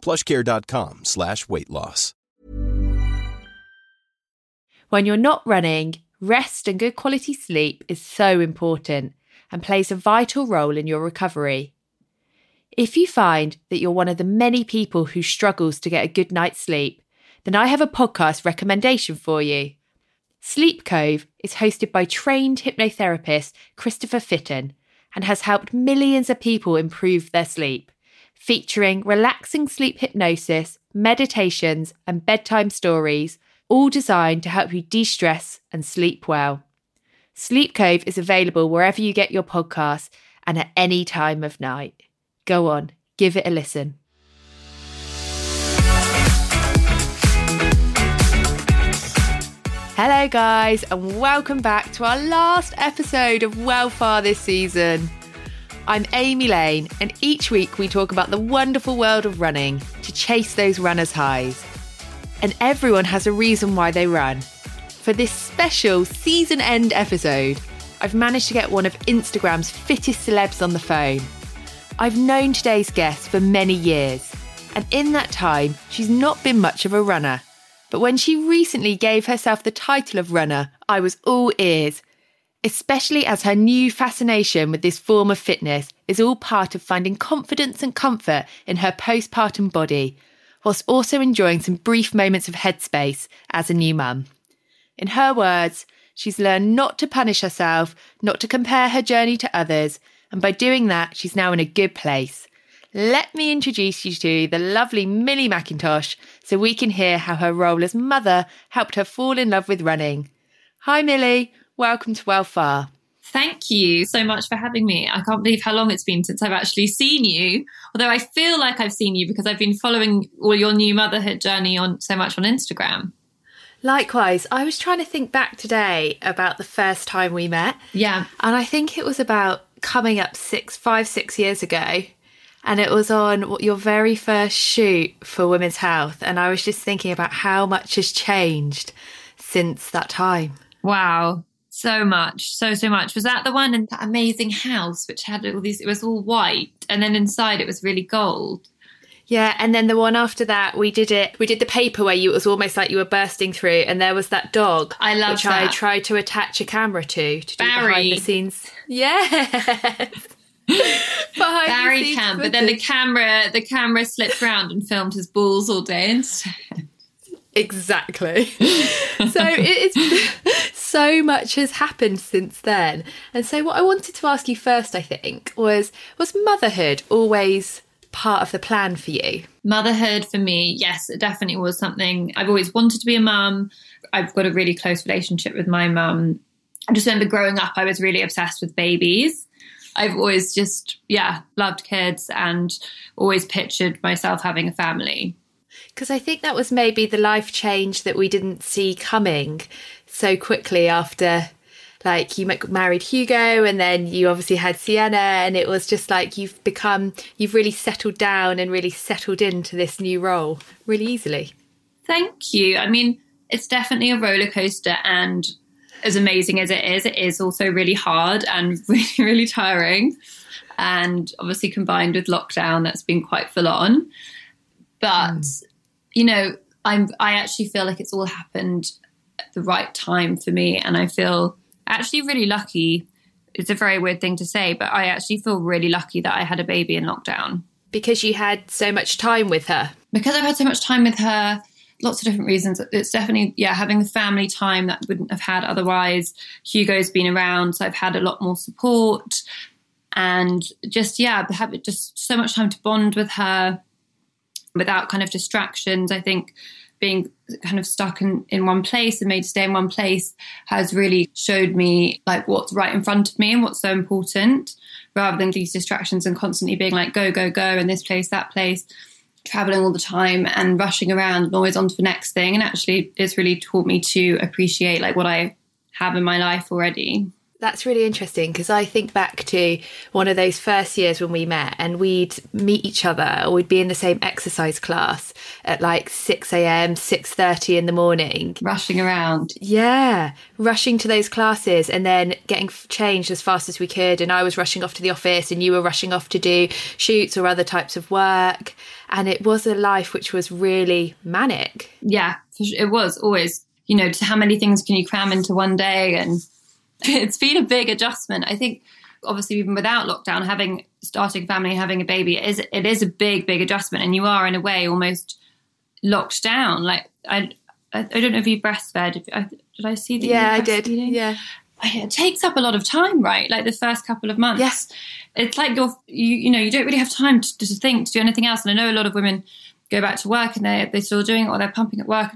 plushcare.com slash weight loss. When you're not running, rest and good quality sleep is so important and plays a vital role in your recovery. If you find that you're one of the many people who struggles to get a good night's sleep, then I have a podcast recommendation for you. Sleep Cove is hosted by trained hypnotherapist Christopher Fitton and has helped millions of people improve their sleep, featuring relaxing sleep hypnosis, meditations, and bedtime stories, all designed to help you de stress and sleep well. Sleep Cove is available wherever you get your podcasts and at any time of night. Go on, give it a listen. Hello, guys, and welcome back to our last episode of Well Far this season. I'm Amy Lane, and each week we talk about the wonderful world of running to chase those runners' highs. And everyone has a reason why they run. For this special season end episode, I've managed to get one of Instagram's fittest celebs on the phone. I've known today's guest for many years, and in that time, she's not been much of a runner. But when she recently gave herself the title of runner, I was all ears, especially as her new fascination with this form of fitness is all part of finding confidence and comfort in her postpartum body, whilst also enjoying some brief moments of headspace as a new mum. In her words, she's learned not to punish herself, not to compare her journey to others, and by doing that, she's now in a good place. Let me introduce you to the lovely Millie Mackintosh so we can hear how her role as mother helped her fall in love with running. Hi, Millie. Welcome to Well Far. Thank you so much for having me. I can't believe how long it's been since I've actually seen you. Although I feel like I've seen you because I've been following all your new motherhood journey on so much on Instagram. Likewise, I was trying to think back today about the first time we met. Yeah. And I think it was about coming up six, five, six years ago and it was on your very first shoot for Women's Health. And I was just thinking about how much has changed since that time. Wow. So much, so, so much. Was that the one in that amazing house which had all these, it was all white and then inside it was really gold? Yeah, and then the one after that, we did it. We did the paper where you it was almost like you were bursting through, and there was that dog. I love which that. I tried to attach a camera to to do Barry. behind the scenes. Yeah, behind Barry the but then the camera, the camera slipped round and filmed his balls all day instead. Exactly. so it's so much has happened since then. And so what I wanted to ask you first, I think, was was motherhood always part of the plan for you? Motherhood for me, yes, it definitely was something I've always wanted to be a mum. I've got a really close relationship with my mum. I just remember growing up, I was really obsessed with babies. I've always just, yeah, loved kids and always pictured myself having a family. Because I think that was maybe the life change that we didn't see coming so quickly after like you married Hugo and then you obviously had Sienna and it was just like you've become you've really settled down and really settled into this new role really easily. Thank you. I mean, it's definitely a roller coaster and as amazing as it is, it is also really hard and really, really tiring. And obviously combined with lockdown, that's been quite full on. But mm. You know, I'm I actually feel like it's all happened at the right time for me, and I feel actually really lucky. It's a very weird thing to say, but I actually feel really lucky that I had a baby in lockdown Because you had so much time with her. because I've had so much time with her. Lots of different reasons. It's definitely yeah having the family time that I wouldn't have had otherwise. Hugo's been around, so I've had a lot more support, and just yeah, have just so much time to bond with her without kind of distractions. I think being kind of stuck in, in one place and made to stay in one place has really showed me like what's right in front of me and what's so important rather than these distractions and constantly being like go, go, go in this place, that place. traveling all the time and rushing around and always on to the next thing. And actually, it's really taught me to appreciate like what I have in my life already. That's really interesting because I think back to one of those first years when we met and we'd meet each other or we'd be in the same exercise class at like 6 a.m., 6.30 in the morning. Rushing around. Yeah, rushing to those classes and then getting changed as fast as we could. And I was rushing off to the office and you were rushing off to do shoots or other types of work. And it was a life which was really manic. Yeah, it was always, you know, how many things can you cram into one day and it's been a big adjustment. I think obviously even without lockdown, having starting a family, having a baby it is it is a big, big adjustment, and you are in a way almost locked down. Like I, I, I don't know if you breastfed. If, I, did I see that? Yeah, I did. Yeah. It takes up a lot of time, right? Like the first couple of months. Yes. It's like you're, you, you know, you don't really have time to, to think, to do anything else. And I know a lot of women go back to work and they they're still doing it or they're pumping at work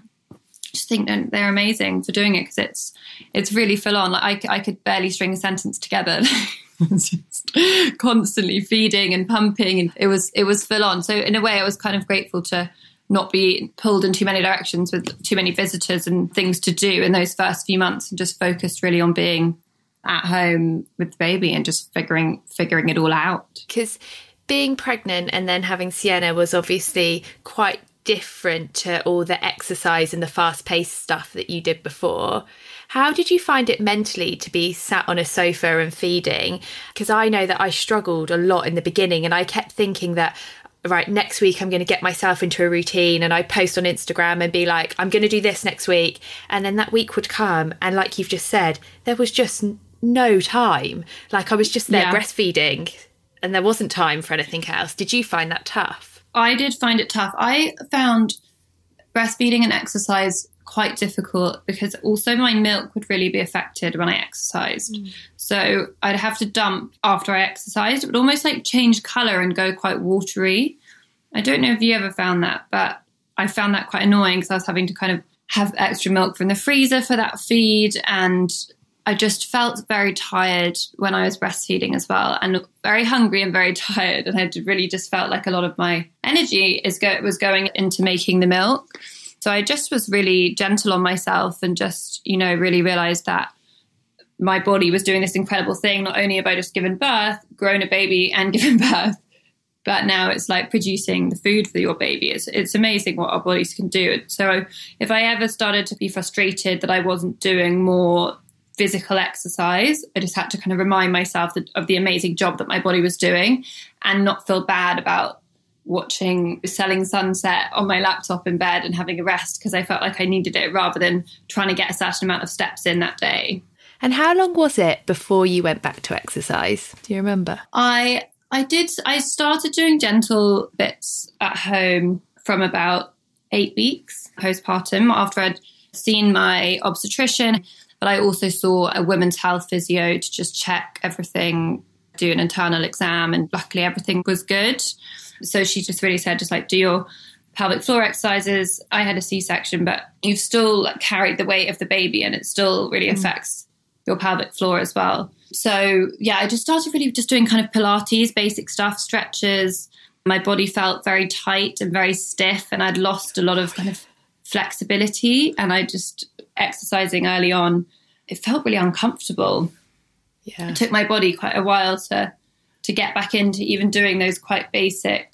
just think they're amazing for doing it because it's it's really full on. Like I, I could barely string a sentence together. constantly feeding and pumping, and it was it was full on. So in a way, I was kind of grateful to not be pulled in too many directions with too many visitors and things to do in those first few months, and just focused really on being at home with the baby and just figuring figuring it all out. Because being pregnant and then having Sienna was obviously quite different to all the exercise and the fast paced stuff that you did before. How did you find it mentally to be sat on a sofa and feeding? Because I know that I struggled a lot in the beginning and I kept thinking that, right, next week I'm going to get myself into a routine and I post on Instagram and be like, I'm going to do this next week. And then that week would come. And like you've just said, there was just no time. Like I was just there yeah. breastfeeding and there wasn't time for anything else. Did you find that tough? I did find it tough. I found breastfeeding and exercise quite difficult because also my milk would really be affected when I exercised. Mm. So I'd have to dump after I exercised. It would almost like change color and go quite watery. I don't know if you ever found that, but I found that quite annoying because I was having to kind of have extra milk from the freezer for that feed and I just felt very tired when I was breastfeeding as well, and very hungry and very tired. And I really just felt like a lot of my energy is go- was going into making the milk. So I just was really gentle on myself and just, you know, really realized that my body was doing this incredible thing. Not only have I just given birth, grown a baby, and given birth, but now it's like producing the food for your baby. It's, it's amazing what our bodies can do. So if I ever started to be frustrated that I wasn't doing more physical exercise. I just had to kind of remind myself that, of the amazing job that my body was doing and not feel bad about watching Selling Sunset on my laptop in bed and having a rest because I felt like I needed it rather than trying to get a certain amount of steps in that day. And how long was it before you went back to exercise? Do you remember? I I did I started doing gentle bits at home from about 8 weeks postpartum after I'd seen my obstetrician but I also saw a women's health physio to just check everything, do an internal exam, and luckily everything was good. So she just really said, just like do your pelvic floor exercises. I had a C section, but you've still carried the weight of the baby, and it still really mm. affects your pelvic floor as well. So yeah, I just started really just doing kind of Pilates, basic stuff, stretches. My body felt very tight and very stiff, and I'd lost a lot of kind of flexibility. And I just exercising early on, it felt really uncomfortable. Yeah. It took my body quite a while to to get back into even doing those quite basic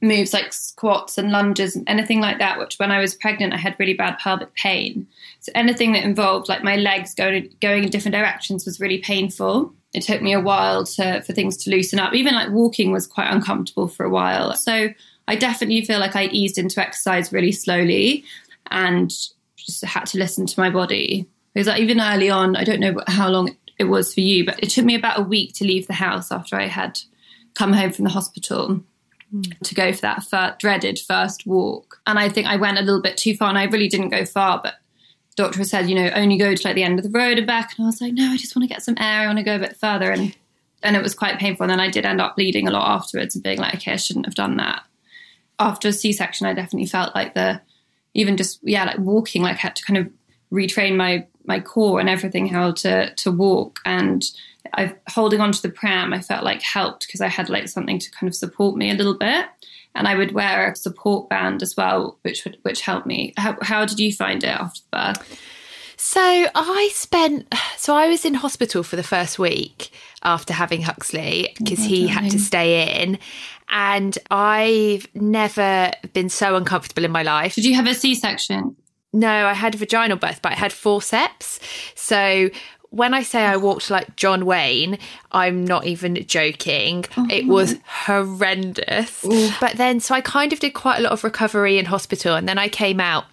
moves like squats and lunges and anything like that, which when I was pregnant I had really bad pelvic pain. So anything that involved like my legs going going in different directions was really painful. It took me a while to for things to loosen up. Even like walking was quite uncomfortable for a while. So I definitely feel like I eased into exercise really slowly and just had to listen to my body. Because like, even early on, I don't know how long it was for you, but it took me about a week to leave the house after I had come home from the hospital mm. to go for that fir- dreaded first walk. And I think I went a little bit too far, and I really didn't go far, but the doctor said, you know, only go to like the end of the road and back. And I was like, no, I just want to get some air. I want to go a bit further. And and it was quite painful. And then I did end up bleeding a lot afterwards and being like, okay, I shouldn't have done that. After a C section, I definitely felt like the even just yeah, like walking, like I had to kind of retrain my my core and everything how to to walk and I holding onto the pram I felt like helped because I had like something to kind of support me a little bit and I would wear a support band as well, which would which helped me. How, how did you find it after the birth? So I spent, so I was in hospital for the first week after having Huxley oh, because he had to stay in. And I've never been so uncomfortable in my life. Did you have a C section? No, I had a vaginal birth, but I had forceps. So when I say I walked like John Wayne, I'm not even joking. Oh, it was horrendous. But then, so I kind of did quite a lot of recovery in hospital. And then I came out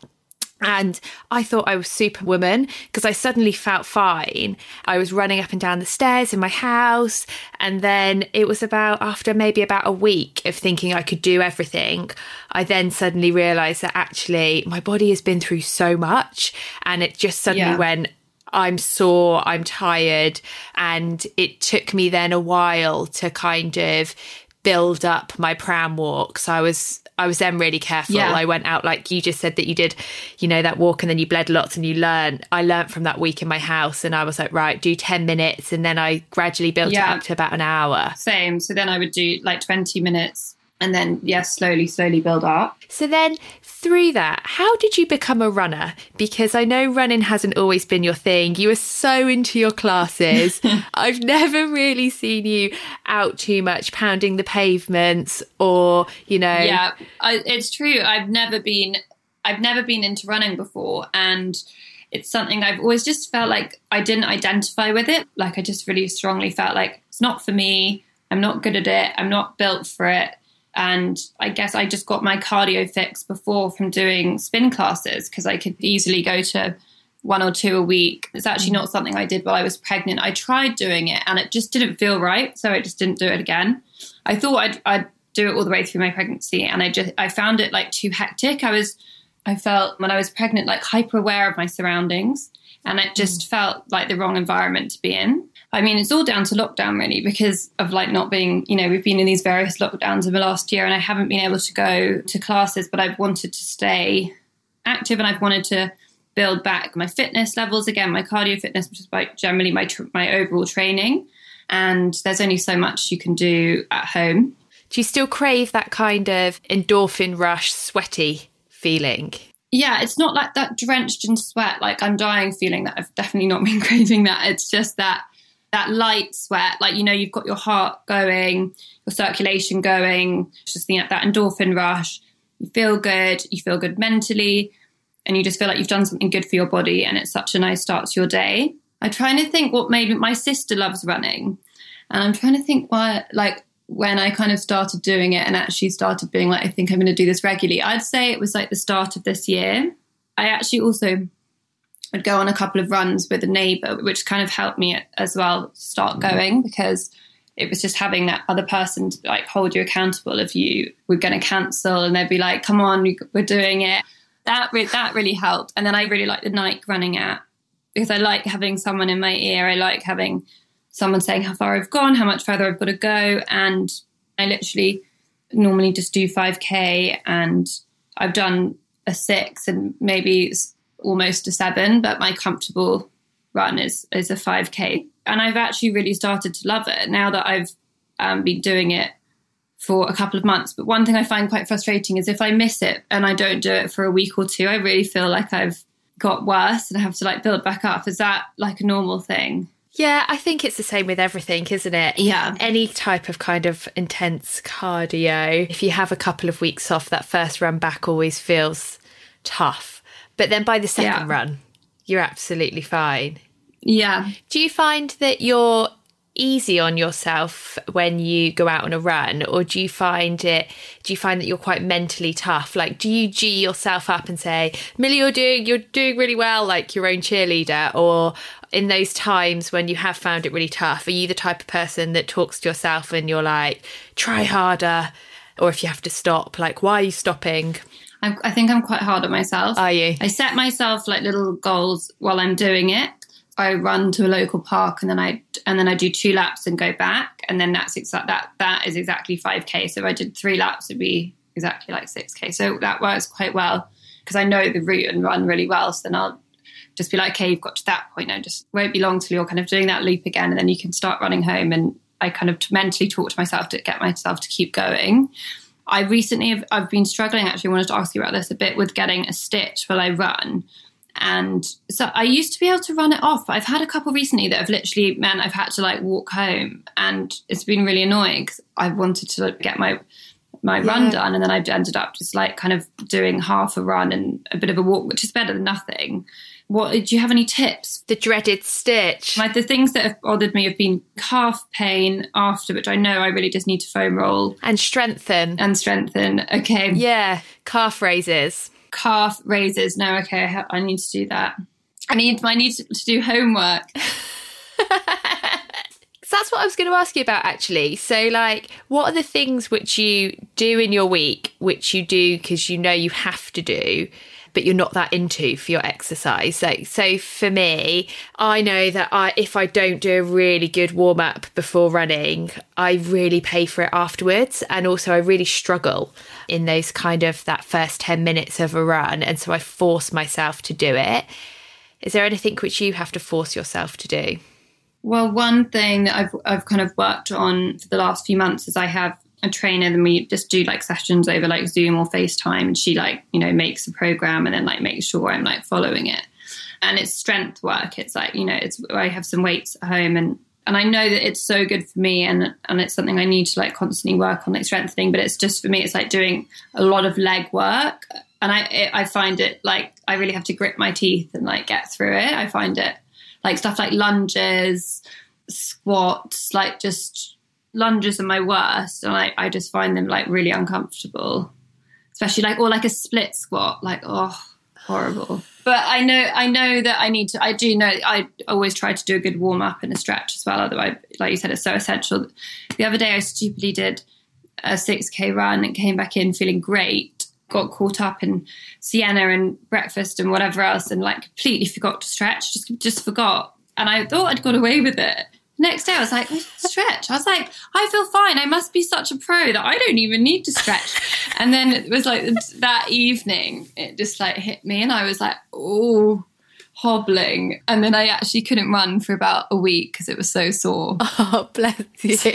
and I thought I was superwoman because I suddenly felt fine. I was running up and down the stairs in my house. And then it was about after maybe about a week of thinking I could do everything, I then suddenly realized that actually my body has been through so much. And it just suddenly Yeah. went, I'm sore, I'm tired. And it took me then a while to kind of build up my pram walk. So I was I was then really careful. Yeah. I went out like you just said that you did, you know, that walk and then you bled lots and you learned. I learned from that week in my house and I was like, right, do 10 minutes. And then I gradually built Yeah. it up to about an hour. Same. So then I would do like 20 minutes and then, yeah, slowly, slowly build up. So then through that, how did you become a runner? Because I know running hasn't always been your thing. You were so into your classes. I've never really seen you out too much pounding the pavements or, you know, Yeah, I, it's true. I've never been, I've never been into running before, and it's something I've always just felt like I didn't identify with it. Like I just really strongly felt like it's not for me. I'm not good at it. I'm not built for it. And I guess I just got my cardio fix before from doing spin classes because I could easily go to one or two a week. It's actually mm. not something I did while I was pregnant. I tried doing it and it just didn't feel right, so I just didn't do it again. I thought I'd, I'd do it all the way through my pregnancy, and I just I found it like too hectic. I was I felt when I was pregnant like hyper aware of my surroundings, and it just mm. felt like the wrong environment to be in. I mean, it's all down to lockdown really because of like not being, you know, we've been in these various lockdowns in the last year, and I haven't been able to go to classes, but I've wanted to stay active, and I've wanted to build back my fitness levels again, my cardio fitness, which is like generally my tr- my overall training. And there's only so much you can do at home. do you still crave that kind of endorphin rush, sweaty feeling? Yeah, it's not like that drenched in sweat, like I'm dying feeling that I've definitely not been craving that. It's just that that light sweat, like you know, you've got your heart going, your circulation going, just the, that endorphin rush. You feel good, you feel good mentally, and you just feel like you've done something good for your body, and it's such a nice start to your day. I'm trying to think what made my sister loves running, and I'm trying to think why, like when I kind of started doing it and actually started being like, I think I'm going to do this regularly. I'd say it was like the start of this year. I actually also would go on a couple of runs with a neighbor, which kind of helped me as well start mm-hmm. going because it was just having that other person to like hold you accountable if you were going to cancel and they'd be like, come on, we- we're doing it. That, re- that really helped. And then I really like the Nike running app because I like having someone in my ear. I like having someone saying how far I've gone, how much further I've got to go. And I literally normally just do 5K and I've done a six and maybe it's almost a seven, but my comfortable run is, is a 5K. And I've actually really started to love it now that I've um, been doing it for a couple of months. But one thing I find quite frustrating is if I miss it and I don't do it for a week or two, I really feel like I've got worse and I have to like build back up. Is that like a normal thing? Yeah, I think it's the same with everything, isn't it? Yeah. Any type of kind of intense cardio, if you have a couple of weeks off, that first run back always feels tough. But then by the second Yeah. run, you're absolutely fine. Yeah. Do you find that you're easy on yourself when you go out on a run or do you find it do you find that you're quite mentally tough like do you g yourself up and say millie you're doing you're doing really well like your own cheerleader or in those times when you have found it really tough are you the type of person that talks to yourself and you're like try harder or if you have to stop like why are you stopping I, I think I'm quite hard on myself. are you I set myself like little goals while I'm doing it. I run to a local park and then I and then I do two laps and go back and then that's exact that that is exactly 5k. So if I did three laps it'd be exactly like 6k. So that works quite well because I know the route and run really well. So then I'll just be like, okay, you've got to that point now. Just won't be long till you're kind of doing that loop again and then you can start running home and I kind of mentally talk to myself to get myself to keep going. I recently have I've been struggling actually wanted to ask you about this a bit with getting a stitch while I run. And so I used to be able to run it off, but I've had a couple recently that have literally meant I've had to like walk home, and it's been really annoying because I wanted to like, get my my Yeah. run done, and then I've ended up just like kind of doing half a run and a bit of a walk, which is better than nothing. What do you have any tips? The dreaded stitch. Like the things that have bothered me have been calf pain after, which I know I really just need to foam roll and strengthen. and strengthen. Okay, Yeah, calf raises. Calf raises. No, okay, I need to do that. I need I need to, to do homework. So that's what I was going to ask you about actually. So, like, what are the things which you do in your week, which you do because you know you have to do, but you're not that into for your exercise? Like, so for me, I know that I, if I don't do a really good warm up before running, I really pay for it afterwards. And also, I really struggle in those kind of that first 10 minutes of a run. And so I force myself to do it. Is there anything which you have to force yourself to do? Well, one thing that I've I've kind of worked on for the last few months is I have a trainer and we just do like sessions over like Zoom or FaceTime and she like, you know, makes a program and then like makes sure I'm like following it. And it's strength work. It's like, you know, it's I have some weights at home and and I know that it's so good for me and and it's something I need to like constantly work on like strengthening, but it's just for me it's like doing a lot of leg work and I it, I find it like I really have to grit my teeth and like get through it. I find it like stuff like lunges, squats, like just lunges are my worst, and I, I just find them like really uncomfortable, especially like or like a split squat, like oh horrible. But I know I know that I need to. I do know I always try to do a good warm up and a stretch as well. Otherwise, like you said, it's so essential. The other day I stupidly did a six k run and came back in feeling great. Got caught up in Sienna and breakfast and whatever else, and like completely forgot to stretch. Just just forgot, and I thought I'd got away with it. Next day, I was like, I stretch. I was like, I feel fine. I must be such a pro that I don't even need to stretch. and then it was like that evening, it just like hit me, and I was like, oh, hobbling. And then I actually couldn't run for about a week because it was so sore. Oh, bless you. So,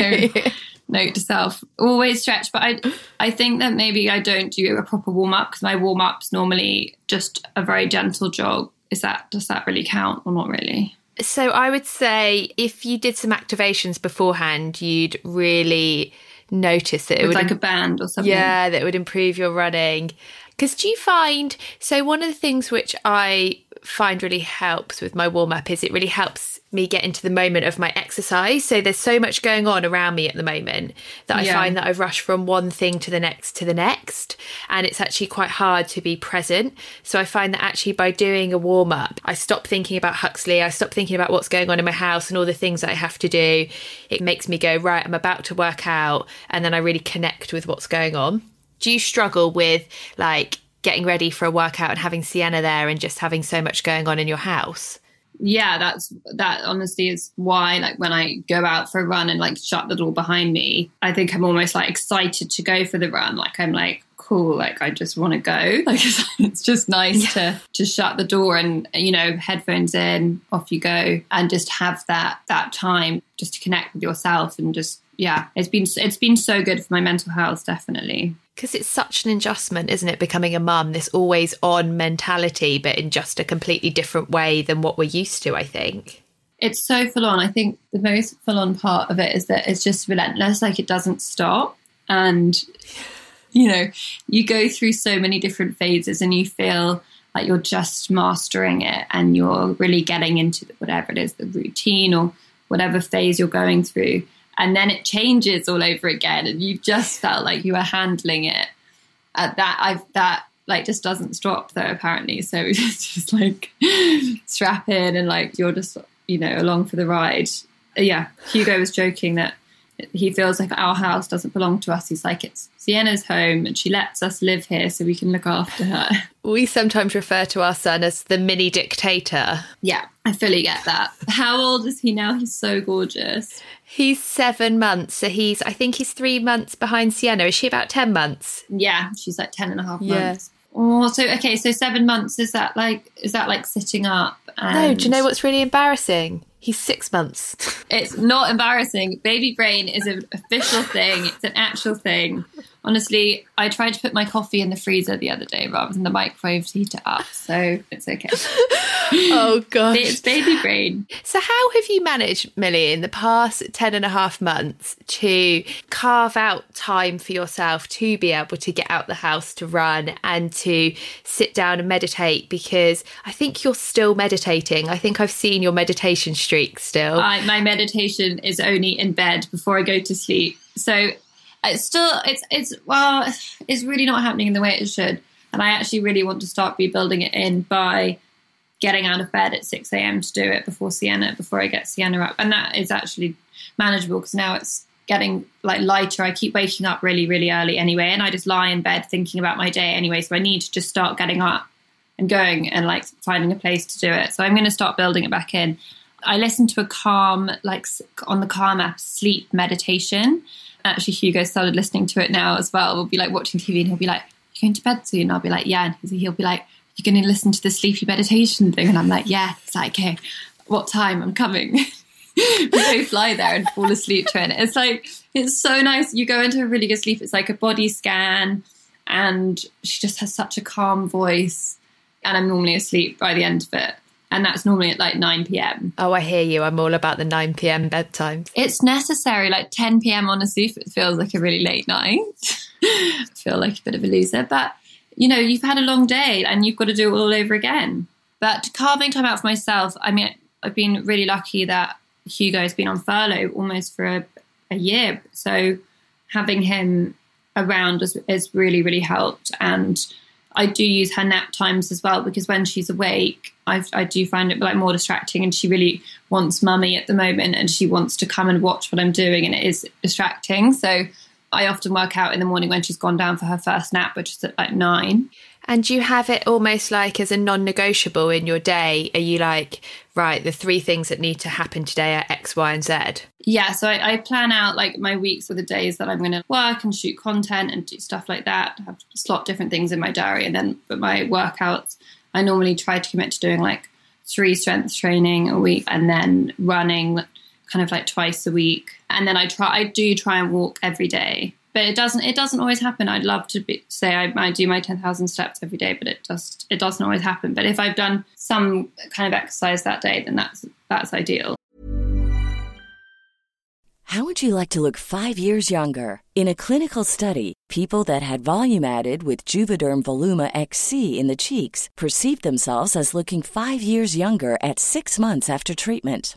note to self: always stretch. But I, I think that maybe I don't do a proper warm up because my warm up's normally just a very gentle jog. Is that does that really count or not really? So I would say if you did some activations beforehand, you'd really notice it. it With would like a band or something. yeah, that would improve your running. Because do you find so one of the things which I find really helps with my warm up is it really helps me get into the moment of my exercise. So there's so much going on around me at the moment that I Yeah. find that I rush from one thing to the next to the next. And it's actually quite hard to be present. So I find that actually by doing a warm up, I stop thinking about Huxley, I stop thinking about what's going on in my house and all the things that I have to do. It makes me go, right, I'm about to work out. And then I really connect with what's going on do you struggle with like getting ready for a workout and having Sienna there and just having so much going on in your house? Yeah, that's that honestly is why like when I go out for a run and like shut the door behind me, I think I'm almost like excited to go for the run. Like I'm like cool, like I just want to go. Like it's, it's just nice to to shut the door and you know headphones in, off you go, and just have that that time just to connect with yourself and just yeah, it's been it's been so good for my mental health, definitely. Because it's such an adjustment, isn't it? Becoming a mum, this always on mentality, but in just a completely different way than what we're used to, I think. it's so full on. I think the most full on part of it is that it's just relentless, like it doesn't stop. And, you know, you go through so many different phases and you feel like you're just mastering it and you're really getting into whatever it is, the routine or whatever phase you're going through. And then it changes all over again and you just felt like you were handling it. At that, I've that like just doesn't stop though apparently so it's just like strap in and like you're just you know along for the ride yeah hugo was joking that he feels like our house doesn't belong to us he's like it's sienna's home and she lets us live here so we can look after her We sometimes refer to our son as the mini dictator. yeah i fully get that how old is he now he's so gorgeous He's seven months, so he's, I think he's three months behind Sienna. Is she about 10 months? yeah she's like 10 and a half Yeah. months oh so okay so seven months is that like is that like sitting up and No, do you know what's really embarrassing? He's six months. It's not embarrassing. Baby brain is an official thing. It's an actual thing. Honestly, I tried to put my coffee in the freezer the other day rather than the microwave to heat it up, so it's okay. oh gosh. It's baby brain. So how have you managed, Millie, in the past 10 and a half months to carve out time for yourself to be able to get out the house to run and to sit down and meditate? Because I think you're still meditating. I think I've seen your meditation streak still. I, my meditation is only in bed before I go to sleep. So it's still, it's, it's, well, it's really not happening in the way it should. And I actually really want to start rebuilding it in by getting out of bed at 6 a.m. to do it before Sienna, before I get Sienna up. And that is actually manageable because now it's getting like lighter. I keep waking up really, really early anyway. And I just lie in bed thinking about my day anyway. So I need to just start getting up and going and like finding a place to do it. So I'm going to start building it back in. I listen to a calm, like on the Calm app, sleep meditation. Actually, Hugo started listening to it now as well. We'll be like watching TV and he'll be like, You going to bed soon? And I'll be like, Yeah. And he'll be like, you're going to listen to the sleepy meditation thing? And I'm like, yeah. It's like, okay, what time? I'm coming. we both lie there and fall asleep to it. It's like, it's so nice. You go into a really good sleep. It's like a body scan. And she just has such a calm voice. And I'm normally asleep by the end of it. And that's normally at like 9 p.m. Oh, I hear you. I'm all about the 9 p.m. bedtime. It's necessary. Like 10 p.m. honestly it feels like a really late night. I feel like a bit of a loser. But you know, you've had a long day and you've got to do it all over again. But carving time out for myself, I mean, I've been really lucky that Hugo has been on furlough almost for a, a year. So having him around has, has really, really helped. And I do use her nap times as well because when she's awake, I've, i do find it like more distracting. And she really wants mummy at the moment, and she wants to come and watch what I'm doing, and it is distracting. So I often work out in the morning when she's gone down for her first nap, which is at like nine. And you have it almost like as a non negotiable in your day? Are you like, right, the three things that need to happen today are X, Y, and Z? Yeah, so I, I plan out like my weeks or the days that I'm going to work and shoot content and do stuff like that. I have slot different things in my diary. And then, but my workouts, I normally try to commit to doing like three strength training a week and then running kind of like twice a week. And then I try, I do try and walk every day, but it doesn't, it doesn't always happen. I'd love to be, say I, I do my 10,000 steps every day, but it just, it doesn't always happen. But if I've done some kind of exercise that day, then that's, that's ideal. How would you like to look five years younger? In a clinical study, people that had volume added with Juvederm Voluma XC in the cheeks perceived themselves as looking five years younger at six months after treatment.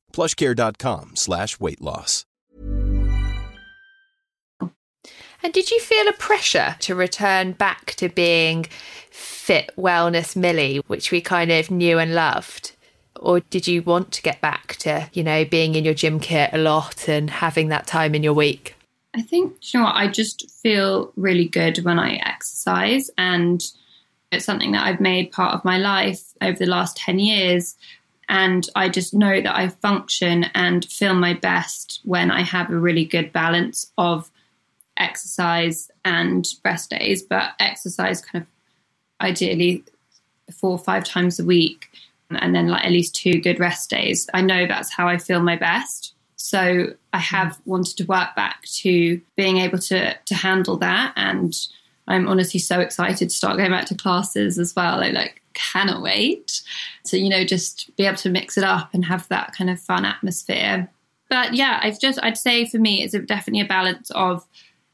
plushcare.com slash weight loss. And did you feel a pressure to return back to being fit wellness Millie, which we kind of knew and loved? Or did you want to get back to, you know, being in your gym kit a lot and having that time in your week? I think, you know what, I just feel really good when I exercise. And it's something that I've made part of my life over the last 10 years. And I just know that I function and feel my best when I have a really good balance of exercise and rest days, but exercise kind of ideally four or five times a week and then like at least two good rest days. I know that's how I feel my best. So I have wanted to work back to being able to to handle that and I'm honestly so excited to start going back to classes as well. I like cannot wait to, you know, just be able to mix it up and have that kind of fun atmosphere. But yeah, I've just I'd say for me it's definitely a balance of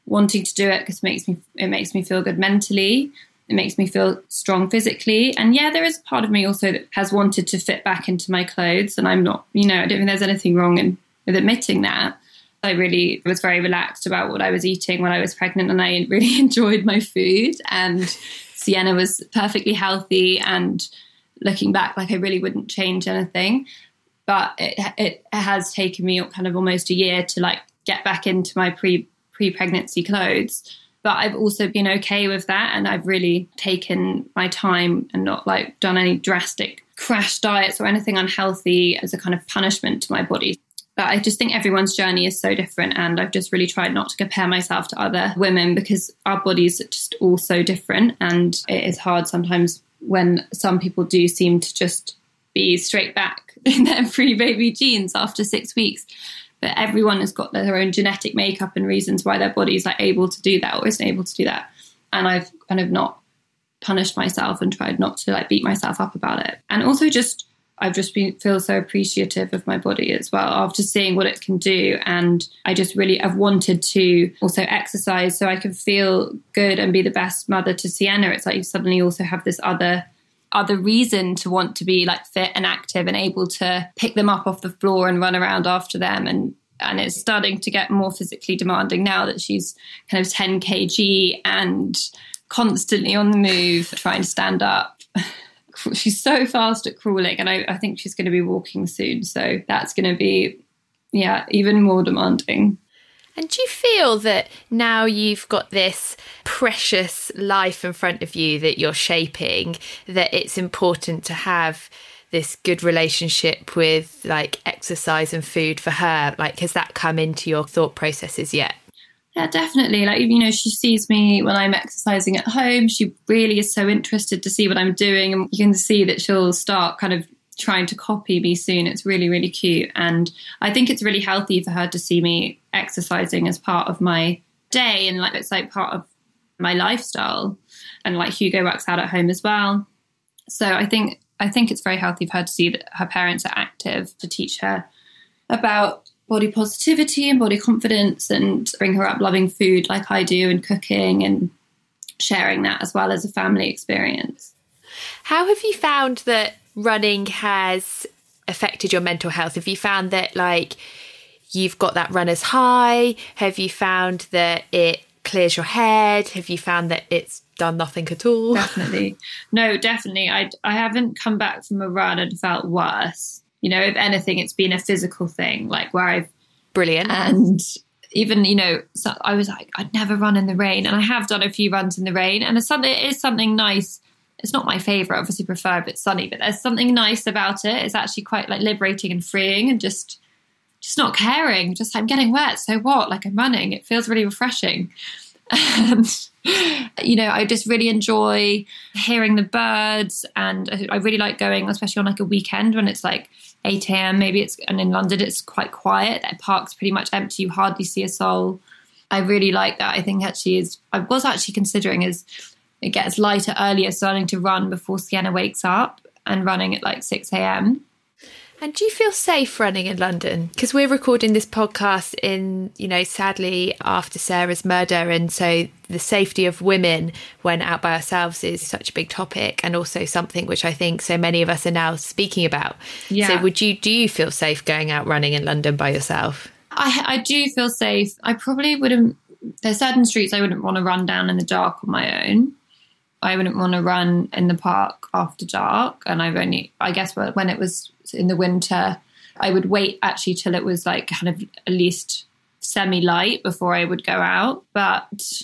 wanting to do it because it makes me it makes me feel good mentally. It makes me feel strong physically. And yeah, there is a part of me also that has wanted to fit back into my clothes. And I'm not, you know, I don't think there's anything wrong in, with admitting that. I really was very relaxed about what I was eating when I was pregnant and I really enjoyed my food. And Sienna was perfectly healthy and looking back, like I really wouldn't change anything. But it, it has taken me kind of almost a year to like get back into my pre pre pregnancy clothes. But I've also been okay with that. And I've really taken my time and not like done any drastic crash diets or anything unhealthy as a kind of punishment to my body. But I just think everyone's journey is so different. And I've just really tried not to compare myself to other women because our bodies are just all so different. And it is hard sometimes when some people do seem to just be straight back in their pre baby jeans after six weeks. But everyone has got their own genetic makeup and reasons why their body is like able to do that or isn't able to do that. And I've kind of not punished myself and tried not to like beat myself up about it. And also just I've just been feel so appreciative of my body as well after seeing what it can do. And I just really have wanted to also exercise so I can feel good and be the best mother to Sienna. It's like you suddenly also have this other other reason to want to be like fit and active and able to pick them up off the floor and run around after them and and it's starting to get more physically demanding now that she's kind of 10 kg and constantly on the move trying to stand up she's so fast at crawling, and I, I think she's going to be walking soon. So that's going to be, yeah, even more demanding. And do you feel that now you've got this precious life in front of you that you're shaping, that it's important to have this good relationship with like exercise and food for her? Like, has that come into your thought processes yet? Yeah, definitely. Like, you know, she sees me when I'm exercising at home. She really is so interested to see what I'm doing. And you can see that she'll start kind of trying to copy me soon. It's really, really cute. And I think it's really healthy for her to see me exercising as part of my day. And like, it's like part of my lifestyle. And like, Hugo works out at home as well. So I think, I think it's very healthy for her to see that her parents are active to teach her about body positivity and body confidence and bring her up loving food like I do and cooking and sharing that as well as a family experience. How have you found that running has affected your mental health? Have you found that like you've got that runner's high? Have you found that it clears your head? Have you found that it's done nothing at all? Definitely. No, definitely. I I haven't come back from a run and felt worse. You know, if anything, it's been a physical thing, like where I've brilliant and even you know so I was like I'd never run in the rain, and I have done a few runs in the rain, and it's something it is something nice. It's not my favorite, obviously prefer if it's sunny, but there's something nice about it. It's actually quite like liberating and freeing, and just just not caring. Just I'm getting wet, so what? Like I'm running. It feels really refreshing. And, you know, I just really enjoy hearing the birds and I really like going, especially on like a weekend when it's like 8 a.m. Maybe it's, and in London it's quite quiet. The park's pretty much empty. You hardly see a soul. I really like that. I think actually is, I was actually considering as it gets lighter earlier, starting to run before Sienna wakes up and running at like 6 a.m. And do you feel safe running in London? Because we're recording this podcast in, you know, sadly after Sarah's murder. And so the safety of women when out by ourselves is such a big topic and also something which I think so many of us are now speaking about. Yeah. So would you, do you feel safe going out running in London by yourself? I, I do feel safe. I probably wouldn't, there's certain streets I wouldn't want to run down in the dark on my own. I wouldn't want to run in the park after dark. And I've only, I guess, when it was in the winter, I would wait actually till it was like kind of at least semi light before I would go out. But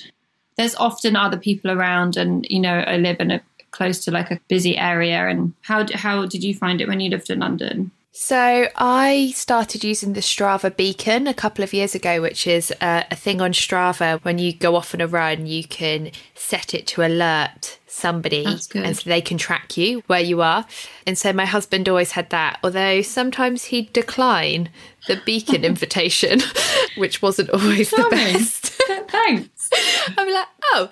there's often other people around, and you know, I live in a close to like a busy area. And how how did you find it when you lived in London? So I started using the Strava Beacon a couple of years ago, which is a, a, thing on Strava. When you go off on a run, you can set it to alert somebody and so they can track you where you are. And so my husband always had that, although sometimes he'd decline the beacon invitation, which wasn't always the best. Thanks. I'm like, oh,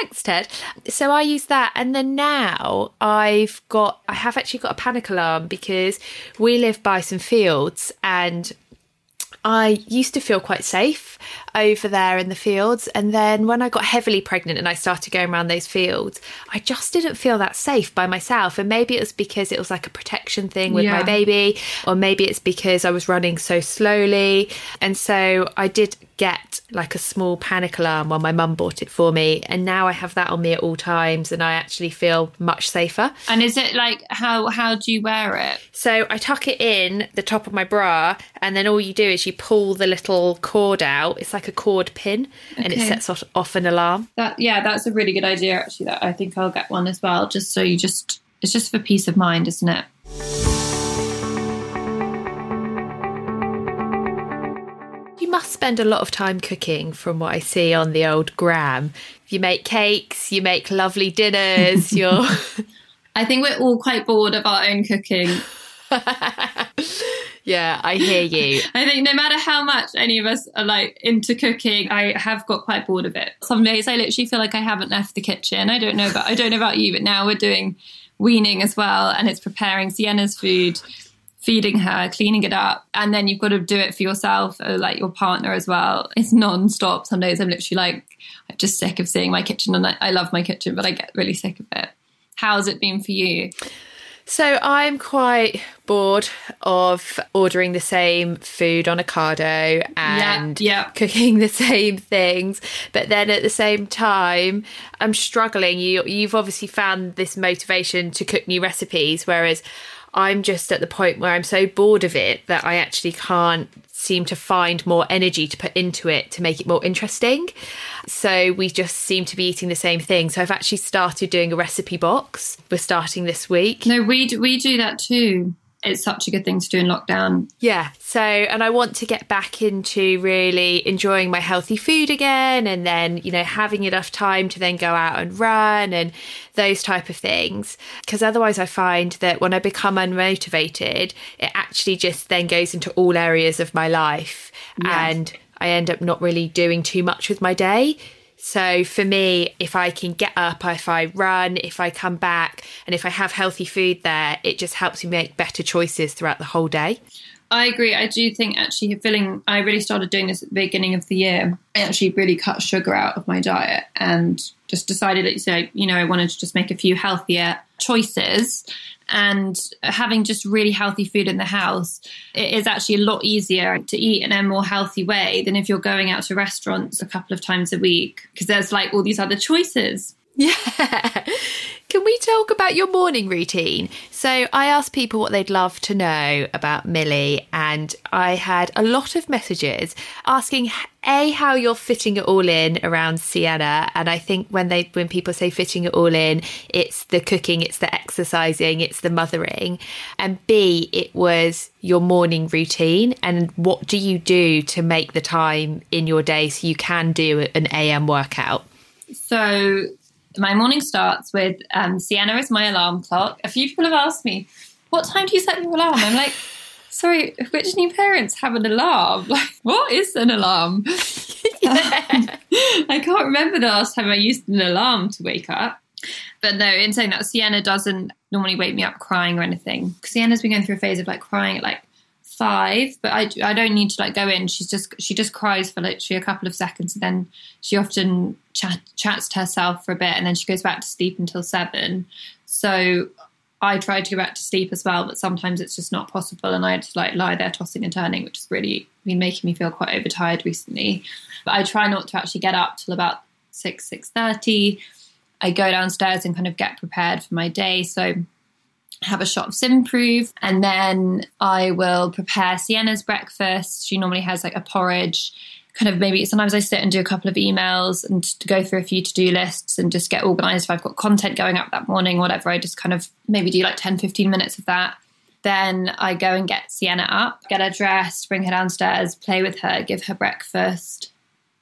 thanks, Ted. So I use that. And then now I've got, I have actually got a panic alarm because we live by some fields and I used to feel quite safe over there in the fields. And then when I got heavily pregnant and I started going around those fields, I just didn't feel that safe by myself. And maybe it was because it was like a protection thing with yeah. my baby, or maybe it's because I was running so slowly. And so I did get like a small panic alarm when my mum bought it for me and now I have that on me at all times and I actually feel much safer. And is it like how how do you wear it? So I tuck it in the top of my bra and then all you do is you pull the little cord out. It's like a cord pin okay. and it sets off, off an alarm. That yeah, that's a really good idea actually. That I think I'll get one as well just so you just it's just for peace of mind, isn't it? Must spend a lot of time cooking from what I see on the old gram. You make cakes, you make lovely dinners, you're. I think we're all quite bored of our own cooking. yeah, I hear you. I think no matter how much any of us are like into cooking, I have got quite bored of it. Some days I literally feel like I haven't left the kitchen. I don't know about I don't know about you, but now we're doing weaning as well and it's preparing Sienna's food feeding her, cleaning it up, and then you've got to do it for yourself or like your partner as well. It's non-stop. Some days I'm literally like, I'm just sick of seeing my kitchen, and I, I love my kitchen, but I get really sick of it. How's it been for you? So I'm quite bored of ordering the same food on Ocado and yeah, yeah. cooking the same things. But then at the same time, I'm struggling. You you've obviously found this motivation to cook new recipes, whereas I'm just at the point where I'm so bored of it that I actually can't seem to find more energy to put into it to make it more interesting. So we just seem to be eating the same thing. So I've actually started doing a recipe box. We're starting this week. No, we do, we do that too it's such a good thing to do in lockdown. Yeah. So, and I want to get back into really enjoying my healthy food again and then, you know, having enough time to then go out and run and those type of things. Because otherwise, I find that when I become unmotivated, it actually just then goes into all areas of my life yes. and I end up not really doing too much with my day. So for me, if I can get up, if I run, if I come back, and if I have healthy food there, it just helps me make better choices throughout the whole day. I agree. I do think actually feeling I really started doing this at the beginning of the year. I actually really cut sugar out of my diet and just decided that so you know I wanted to just make a few healthier choices and having just really healthy food in the house it is actually a lot easier to eat in a more healthy way than if you're going out to restaurants a couple of times a week because there's like all these other choices yeah. Can we talk about your morning routine? So, I asked people what they'd love to know about Millie, and I had a lot of messages asking a how you're fitting it all in around Sienna. And I think when they when people say fitting it all in, it's the cooking, it's the exercising, it's the mothering, and B, it was your morning routine and what do you do to make the time in your day so you can do an AM workout. So my morning starts with um, Sienna as my alarm clock. A few people have asked me, what time do you set your alarm? I'm like, sorry, which new parents have an alarm? Like, what is an alarm? I can't remember the last time I used an alarm to wake up. But no, in saying that, Sienna doesn't normally wake me up crying or anything. Because Sienna's been going through a phase of like crying at like five, but I, I don't need to like go in. She's just she just cries for literally a couple of seconds, and then she often chat, chats to herself for a bit, and then she goes back to sleep until seven. So I try to go back to sleep as well, but sometimes it's just not possible, and I to like lie there tossing and turning, which has really been making me feel quite overtired recently. But I try not to actually get up till about six six thirty. I go downstairs and kind of get prepared for my day. So have a shot of Symprove, and then I will prepare Sienna's breakfast. She normally has like a porridge. Kind of maybe sometimes I sit and do a couple of emails and go through a few to do lists and just get organized. If I've got content going up that morning, whatever, I just kind of maybe do like 10, 15 minutes of that. Then I go and get Sienna up, get her dressed, bring her downstairs, play with her, give her breakfast,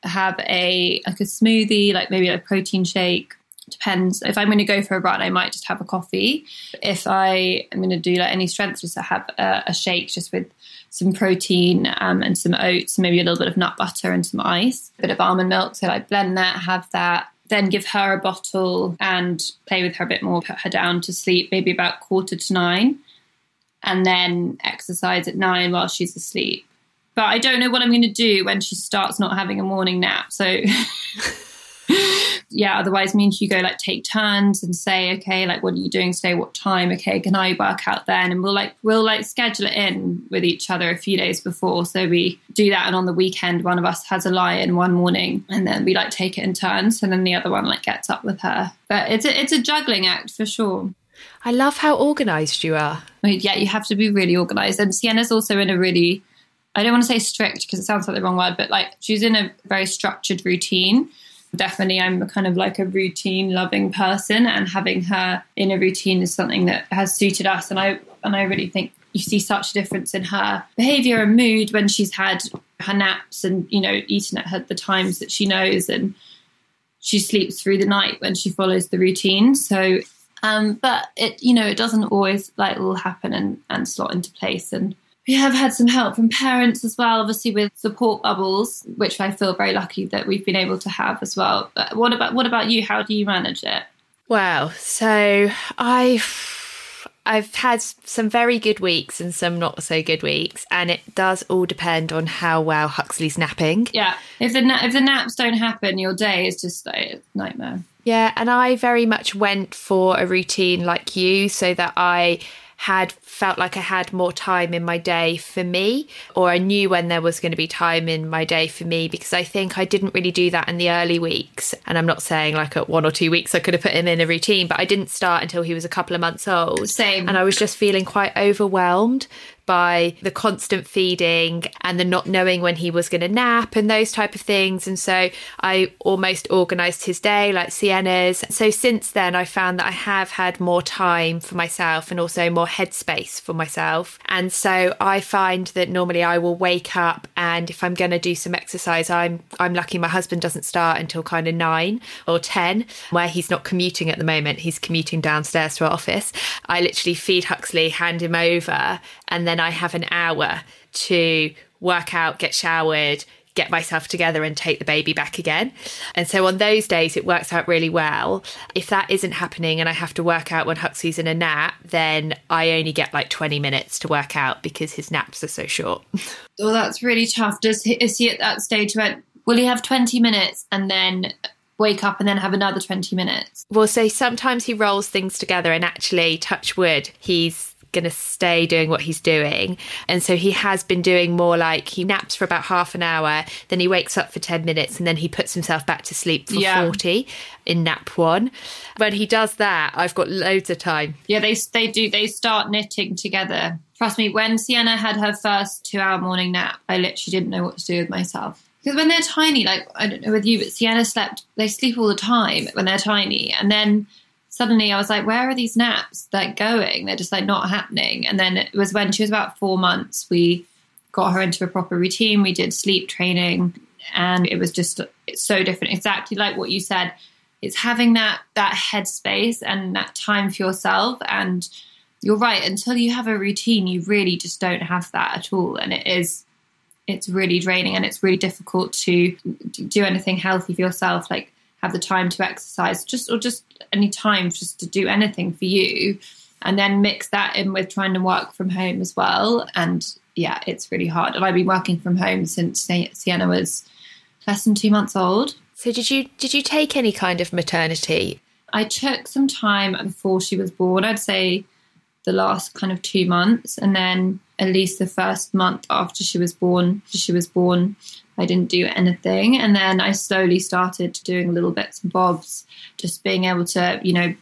have a like a smoothie, like maybe a protein shake, depends. If I'm going to go for a run, I might just have a coffee. If I am going to do like any strength, just have a, a shake just with some protein um, and some oats, maybe a little bit of nut butter and some ice, a bit of almond milk. So I blend that, have that, then give her a bottle and play with her a bit more, put her down to sleep, maybe about quarter to nine, and then exercise at nine while she's asleep. But I don't know what I'm going to do when she starts not having a morning nap. So yeah, otherwise me and Hugo like take turns and say, okay, like what are you doing today? What time? Okay, can I work out then? And we'll like we'll like schedule it in with each other a few days before. So we do that and on the weekend one of us has a lie in one morning and then we like take it in turns and then the other one like gets up with her. But it's a it's a juggling act for sure. I love how organized you are. Yeah, you have to be really organized. And Sienna's also in a really I don't want to say strict because it sounds like the wrong word, but like she's in a very structured routine definitely I'm kind of like a routine loving person and having her in a routine is something that has suited us and I and I really think you see such a difference in her behavior and mood when she's had her naps and you know eaten at her the times that she knows and she sleeps through the night when she follows the routine. So um, but it you know it doesn't always like all happen and and slot into place and we have had some help from parents as well, obviously with support bubbles, which I feel very lucky that we've been able to have as well. But what about what about you? How do you manage it? Well, so I've I've had some very good weeks and some not so good weeks, and it does all depend on how well Huxley's napping. Yeah, if the na- if the naps don't happen, your day is just like a nightmare. Yeah, and I very much went for a routine like you, so that I had felt like I had more time in my day for me, or I knew when there was going to be time in my day for me because I think I didn't really do that in the early weeks. And I'm not saying like at one or two weeks I could have put him in a routine, but I didn't start until he was a couple of months old. Same. And I was just feeling quite overwhelmed by the constant feeding and the not knowing when he was going to nap and those type of things. And so I almost organized his day like Sienna's. So since then, I found that I have had more time for myself and also more headspace for myself. And so I find that normally I will wake up and if I'm going to do some exercise, I'm I'm lucky my husband doesn't start until kind of nine or ten, where he's not commuting at the moment. He's commuting downstairs to our office. I literally feed Huxley, hand him over, and then I have an hour to work out, get showered, get myself together and take the baby back again. And so on those days, it works out really well. If that isn't happening and I have to work out when Huxley's in a nap, then I only get like 20 minutes to work out because his naps are so short. Well, oh, that's really tough. Does he, is he at that stage where will he have 20 minutes and then wake up and then have another 20 minutes? Well, so sometimes he rolls things together and actually, touch wood, he's going to stay doing what he's doing. And so he has been doing more like he naps for about half an hour, then he wakes up for 10 minutes, and then he puts himself back to sleep for Yeah. 40 in nap one. When he does that, I've got loads of time. Yeah, they they do. They start knitting together. Trust me, when Sienna had her first two-hour morning nap, I literally didn't know what to do with myself. Because when they're tiny, like I don't know with you, but Sienna slept. They sleep all the time when they're tiny, and then suddenly I was like, "Where are these naps like going? They're just like not happening." And then it was when she was about four months, we got her into a proper routine. We did sleep training, and it was just so different. Exactly like what you said. It's having that that headspace and that time for yourself. And you're right. Until you have a routine, you really just don't have that at all, and it is it's really draining and it's really difficult to do anything healthy for yourself like have the time to exercise just or just any time just to do anything for you and then mix that in with trying to work from home as well and yeah it's really hard and i've been working from home since sienna was less than two months old So did you did you take any kind of maternity? I took some time before she was born. I'd say the last kind of two months, and then at least the first month after she was born. She was born, I didn't do anything, and then I slowly started doing little bits and bobs, just being able to, you know,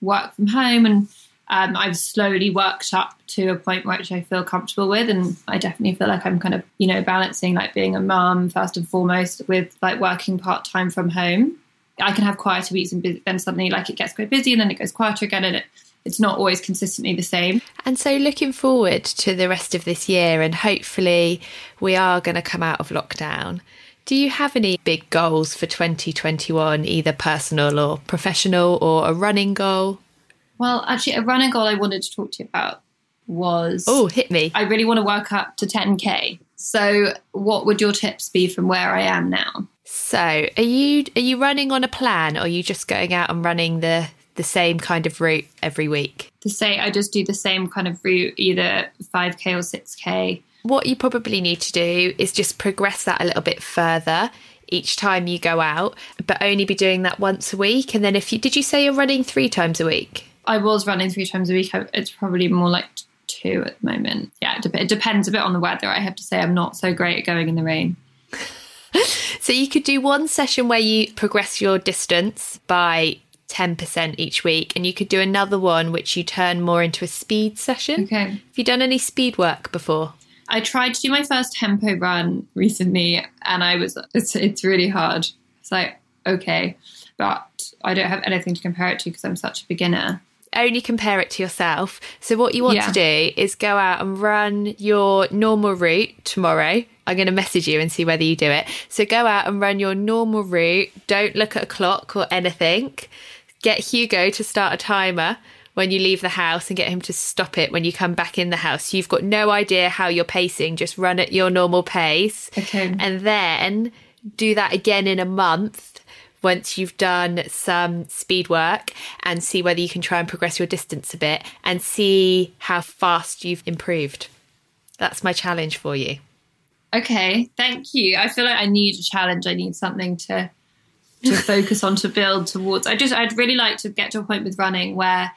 work from home, and um, I've slowly worked up to a point which I feel comfortable with, and I definitely feel like I'm kind of, you know, balancing like being a mum first and foremost with like working part time from home. I can have quieter weeks and then suddenly like it gets quite busy and then it goes quieter again and it, it's not always consistently the same. And so looking forward to the rest of this year and hopefully we are going to come out of lockdown. Do you have any big goals for 2021, either personal or professional, or a running goal? Well, actually, a running goal I wanted to talk to you about was Oh, hit me. I really want to work up to 10k. So, what would your tips be from where I am now? So, are you are you running on a plan, or are you just going out and running the the same kind of route every week? To say I just do the same kind of route, either 5k or 6k. What you probably need to do is just progress that a little bit further each time you go out, but only be doing that once a week. And then if you did you say you're running three times a week? I was running three times a week. It's probably more like two at the moment. Yeah, it, de- it depends a bit on the weather. I have to say, I'm not so great at going in the rain. So you could do one session where you progress your distance by 10% each week, and you could do another one which you turn more into a speed session. Okay. Have you done any speed work before? I tried to do my first tempo run recently, and I was it's it's really hard. It's like okay, but I don't have anything to compare it to because I'm such a beginner. Only compare it to yourself. So, what you want Yeah. to do is go out and run your normal route tomorrow. I'm going to message you and see whether you do it. So, go out and run your normal route. Don't look at a clock or anything. Get Hugo to start a timer when you leave the house and get him to stop it when you come back in the house. You've got no idea how you're pacing, just run at your normal pace. Okay. And then do that again in a month once you've done some speed work and see whether you can try and progress your distance a bit and see how fast you've improved. That's my challenge for you. Okay, thank you. I feel like I need a challenge. I need something to to focus on to build towards. I just I'd really like to get to a point with running where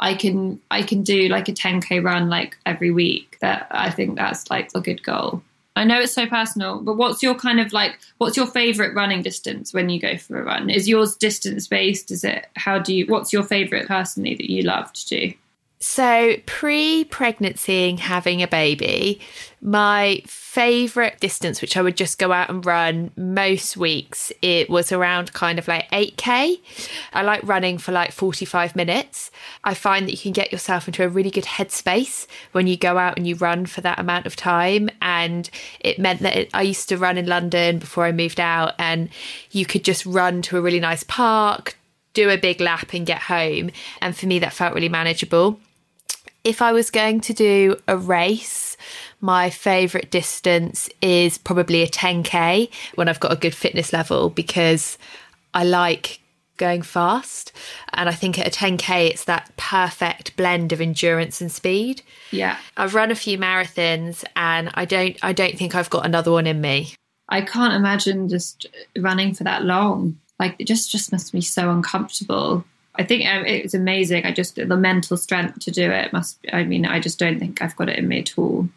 I can I can do like a 10k run like every week. That I think that's like a good goal. I know it's so personal, but what's your kind of like what's your favorite running distance when you go for a run? Is yours distance based? Is it how do you what's your favorite personally that you love to do? So, pre pregnancy and having a baby, my favourite distance, which I would just go out and run most weeks, it was around kind of like 8K. I like running for like 45 minutes. I find that you can get yourself into a really good headspace when you go out and you run for that amount of time. And it meant that it, I used to run in London before I moved out, and you could just run to a really nice park, do a big lap, and get home. And for me, that felt really manageable if I was going to do a race, my favourite distance is probably a 10k when I've got a good fitness level because I like going fast. And I think at a 10k, it's that perfect blend of endurance and speed. Yeah. I've run a few marathons and I don't I don't think I've got another one in me. I can't imagine just running for that long. Like it just just must be so uncomfortable. I think um, it's amazing. I just the mental strength to do it must. I mean, I just don't think I've got it in me at all.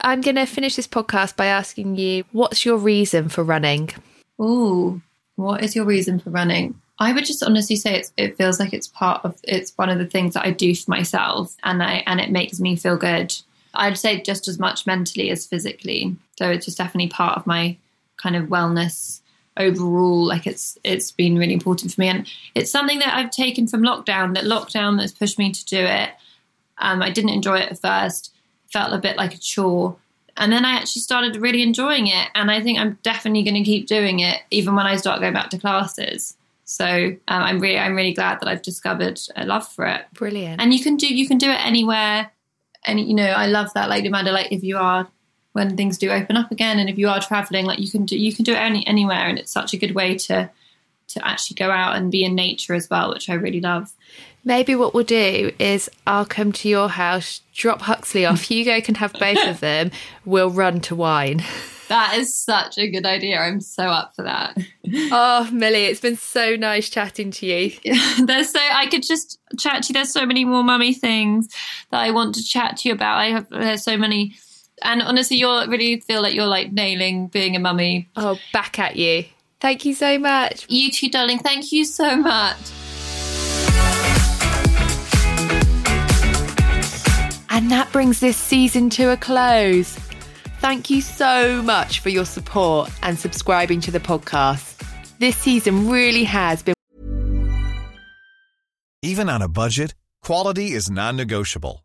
I'm going to finish this podcast by asking you what's your reason for running? Oh, what is your reason for running? I would just honestly say it's, it feels like it's part of it's one of the things that I do for myself, and I and it makes me feel good. I'd say just as much mentally as physically. So it's just definitely part of my kind of wellness overall. Like it's it's been really important for me, and it's something that I've taken from lockdown. That lockdown has pushed me to do it. Um, I didn't enjoy it at first; felt a bit like a chore, and then I actually started really enjoying it. And I think I'm definitely going to keep doing it, even when I start going back to classes. So um, I'm really I'm really glad that I've discovered a love for it Brilliant. and you can do you can do it anywhere and you know i love that like amanda like if you are when things do open up again and if you are traveling like you can do you can do it any, anywhere and it's such a good way to to actually go out and be in nature as well which i really love Maybe what we'll do is I'll come to your house, drop Huxley off. Hugo can have both of them. We'll run to wine. that is such a good idea i'm so up for that Oh, Millie, it's been so nice chatting to you. there's so i could just chat to you there's so many more mummy things that i want to chat to you about i have there's so many and honestly you're really feel like you're like nailing being a mummy Oh, back at you. Thank you so much. you too darling thank you so much And that brings this season to a close. Thank you so much for your support and subscribing to the podcast. This season really has been Even on a budget, quality is non-negotiable.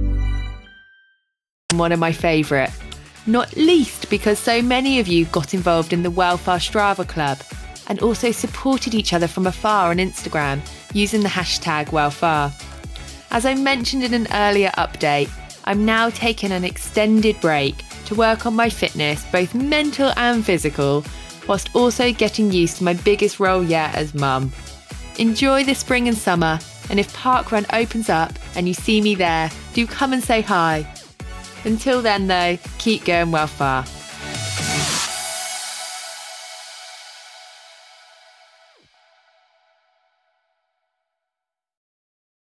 One of my favourite. Not least because so many of you got involved in the Wellfar Strava Club and also supported each other from afar on Instagram using the hashtag Wellfar. As I mentioned in an earlier update, I'm now taking an extended break to work on my fitness, both mental and physical, whilst also getting used to my biggest role yet as mum. Enjoy the spring and summer, and if Parkrun opens up and you see me there, do come and say hi. Until then, though, keep going well far.